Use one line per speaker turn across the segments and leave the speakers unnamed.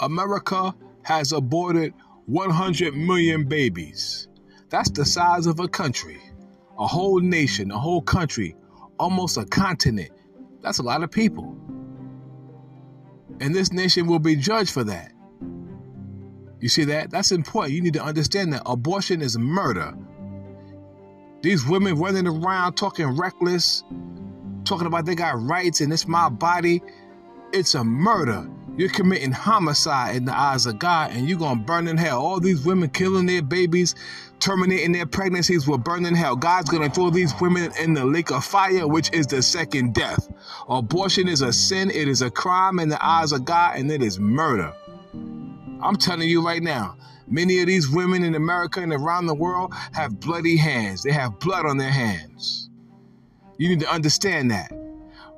America has aborted 100 million babies. That's the size of a country, a whole nation, a whole country, almost a continent. That's a lot of people. And this nation will be judged for that. You see that? That's important. You need to understand that abortion is murder. These women running around talking reckless, talking about they got rights and it's my body. It's a murder. You're committing homicide in the eyes of God and you're to burn in hell. All these women killing their babies, terminating their pregnancies will burn in hell. God's to throw these women in the lake of fire, which is the second death. Abortion is a sin, it is a crime in the eyes of God, and it is murder. I'm telling you right now, many of these women in America and around the world have bloody hands. They have blood on their hands. You need to understand that.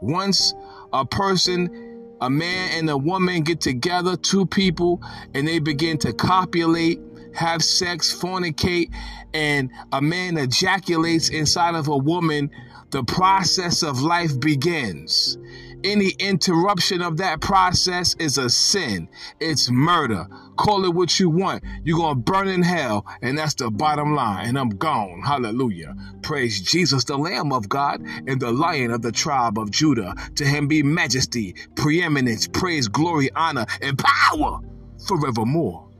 Once a person, a man and a woman get together, two people, and they begin to copulate, have sex, fornicate, and a man ejaculates inside of a woman, the process of life begins. Any interruption of that process is a sin. It's murder. Call it what you want. You're going to burn in hell, and that's the bottom line. And I'm gone. Hallelujah. Praise Jesus, the Lamb of God and the Lion of the tribe of Judah. To him be majesty, preeminence, praise, glory, honor, and power forevermore.